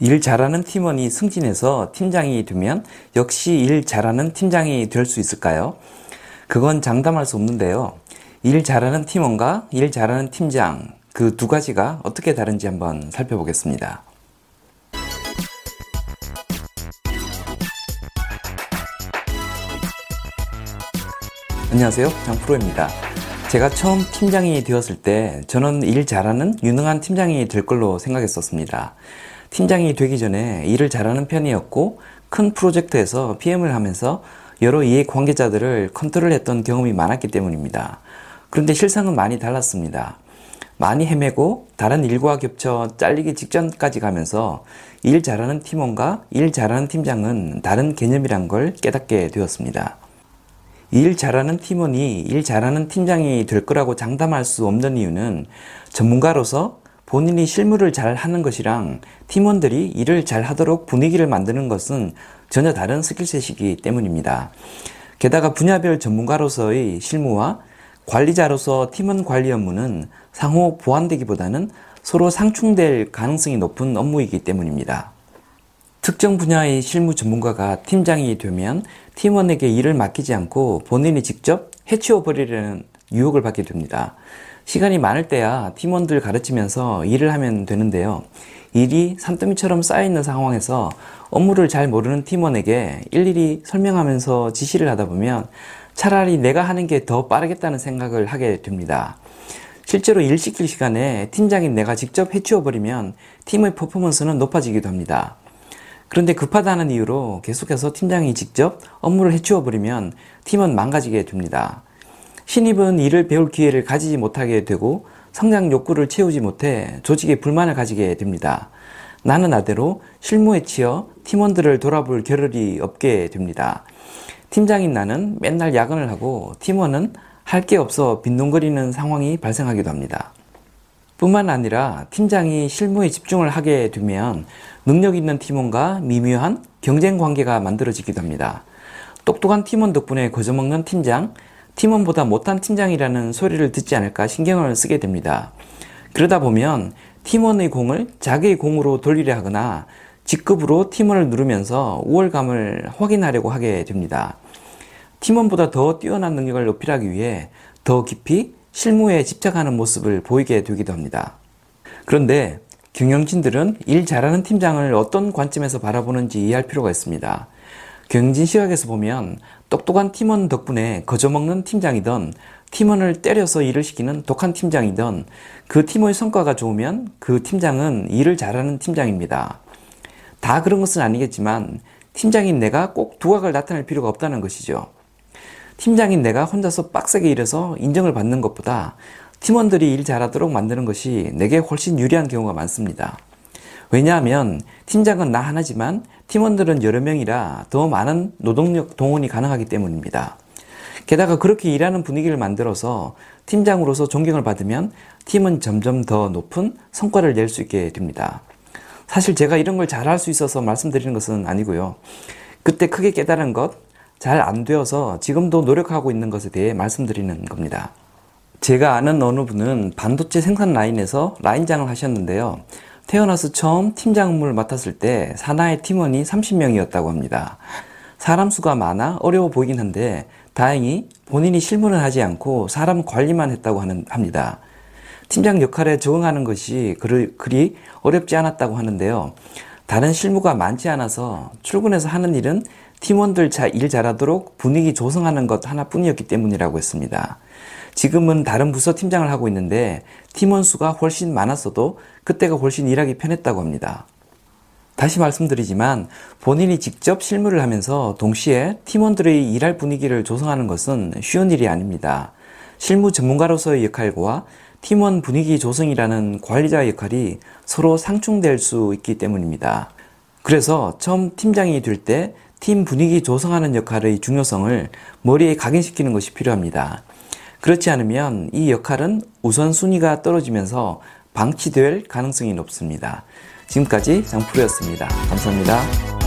일 잘하는 팀원이 승진해서 팀장이 되면 역시 일 잘하는 팀장이 될 수 있을까요? 그건 장담할 수 없는데요. 일 잘하는 팀원과 일 잘하는 팀장 그 두 가지가 어떻게 다른지 한번 살펴보겠습니다. 안녕하세요. 장프로입니다. 제가 처음 팀장이 되었을 때 저는 일 잘하는 유능한 팀장이 될 걸로 생각했었습니다. 팀장이 되기 전에 일을 잘하는 편이었고 큰 프로젝트에서 PM을 하면서 여러 이해 관계자들을 컨트롤했던 경험이 많았기 때문입니다. 그런데 실상은 많이 달랐습니다. 많이 헤매고 다른 일과 겹쳐 잘리기 직전까지 가면서 일 잘하는 팀원과 일 잘하는 팀장은 다른 개념이란 걸 깨닫게 되었습니다. 일 잘하는 팀원이 일 잘하는 팀장이 될 거라고 장담할 수 없는 이유는 전문가로서 본인이 실무를 잘 하는 것이랑 팀원들이 일을 잘 하도록 분위기를 만드는 것은 전혀 다른 스킬셋이기 때문입니다. 게다가 분야별 전문가로서의 실무와 관리자로서 팀원 관리 업무는 상호 보완되기보다는 서로 상충될 가능성이 높은 업무이기 때문입니다. 특정 분야의 실무 전문가가 팀장이 되면 팀원에게 일을 맡기지 않고 본인이 직접 해치워 버리려는 유혹을 받게 됩니다. 시간이 많을 때야 팀원들 가르치면서 일을 하면 되는데요. 일이 산더미처럼 쌓여있는 상황에서 업무를 잘 모르는 팀원에게 일일이 설명하면서 지시를 하다 보면 차라리 내가 하는 게 더 빠르겠다는 생각을 하게 됩니다. 실제로 일 시킬 시간에 팀장인 내가 직접 해치워버리면 팀의 퍼포먼스는 높아지기도 합니다. 그런데 급하다는 이유로 계속해서 팀장이 직접 업무를 해치워버리면 팀은 망가지게 됩니다. 신입은 일을 배울 기회를 가지지 못하게 되고 성장 욕구를 채우지 못해 조직에 불만을 가지게 됩니다. 나는 나대로 실무에 치여 팀원들을 돌아볼 겨를이 없게 됩니다. 팀장인 나는 맨날 야근을 하고 팀원은 할 게 없어 빈둥거리는 상황이 발생하기도 합니다. 뿐만 아니라 팀장이 실무에 집중을 하게 되면 능력 있는 팀원과 미묘한 경쟁 관계가 만들어지기도 합니다. 똑똑한 팀원 덕분에 거저먹는 팀장, 팀원보다 못한 팀장이라는 소리를 듣지 않을까 신경을 쓰게 됩니다. 그러다 보면 팀원의 공을 자기의 공으로 돌리려 하거나 직급으로 팀원을 누르면서 우월감을 확인하려고 하게 됩니다. 팀원보다 더 뛰어난 능력을 높이기 위해 더 깊이 실무에 집착하는 모습을 보이게 되기도 합니다. 그런데 경영진들은 일 잘하는 팀장을 어떤 관점에서 바라보는지 이해할 필요가 있습니다. 경진 시각에서 보면 똑똑한 팀원 덕분에 거저먹는 팀장이던 팀원을 때려서 일을 시키는 독한 팀장이던 그 팀의 성과가 좋으면 그 팀장은 일을 잘하는 팀장입니다. 다 그런 것은 아니겠지만 팀장인 내가 꼭 두각을 나타낼 필요가 없다는 것이죠. 팀장인 내가 혼자서 빡세게 일해서 인정을 받는 것보다 팀원들이 일 잘하도록 만드는 것이 내게 훨씬 유리한 경우가 많습니다. 왜냐하면 팀장은 나 하나지만 팀원들은 여러 명이라 더 많은 노동력 동원이 가능하기 때문입니다. 게다가 그렇게 일하는 분위기를 만들어서 팀장으로서 존경을 받으면 팀은 점점 더 높은 성과를 낼 수 있게 됩니다. 사실 제가 이런 걸 잘 할 수 있어서 말씀드리는 것은 아니고요. 그때 크게 깨달은 것, 잘 안 되어서 지금도 노력하고 있는 것에 대해 말씀드리는 겁니다. 제가 아는 어느 분은 반도체 생산 라인에서 라인장을 하셨는데요. 태어나서 처음 팀장 업무를 맡았을 때 사나의 팀원이 30명이었다고 합니다. 사람 수가 많아 어려워 보이긴 한데 다행히 본인이 실무는 하지 않고 사람 관리만 했다고 하는, 합니다. 팀장 역할에 적응하는 것이 그리, 그리 어렵지 않았다고 하는데요. 다른 실무가 많지 않아서 출근해서 하는 일은 팀원들 일 잘하도록 분위기 조성하는 것 하나뿐이었기 때문이라고 했습니다. 지금은 다른 부서 팀장을 하고 있는데 팀원 수가 훨씬 많았어도 그때가 훨씬 일하기 편했다고 합니다. 다시 말씀드리지만 본인이 직접 실무를 하면서 동시에 팀원들의 일할 분위기를 조성하는 것은 쉬운 일이 아닙니다. 실무 전문가로서의 역할과 팀원 분위기 조성이라는 관리자의 역할이 서로 상충될 수 있기 때문입니다. 그래서 처음 팀장이 될 때 팀 분위기 조성하는 역할의 중요성을 머리에 각인시키는 것이 필요합니다. 그렇지 않으면 이 역할은 우선순위가 떨어지면서 방치될 가능성이 높습니다. 지금까지 장프로였습니다. 감사합니다.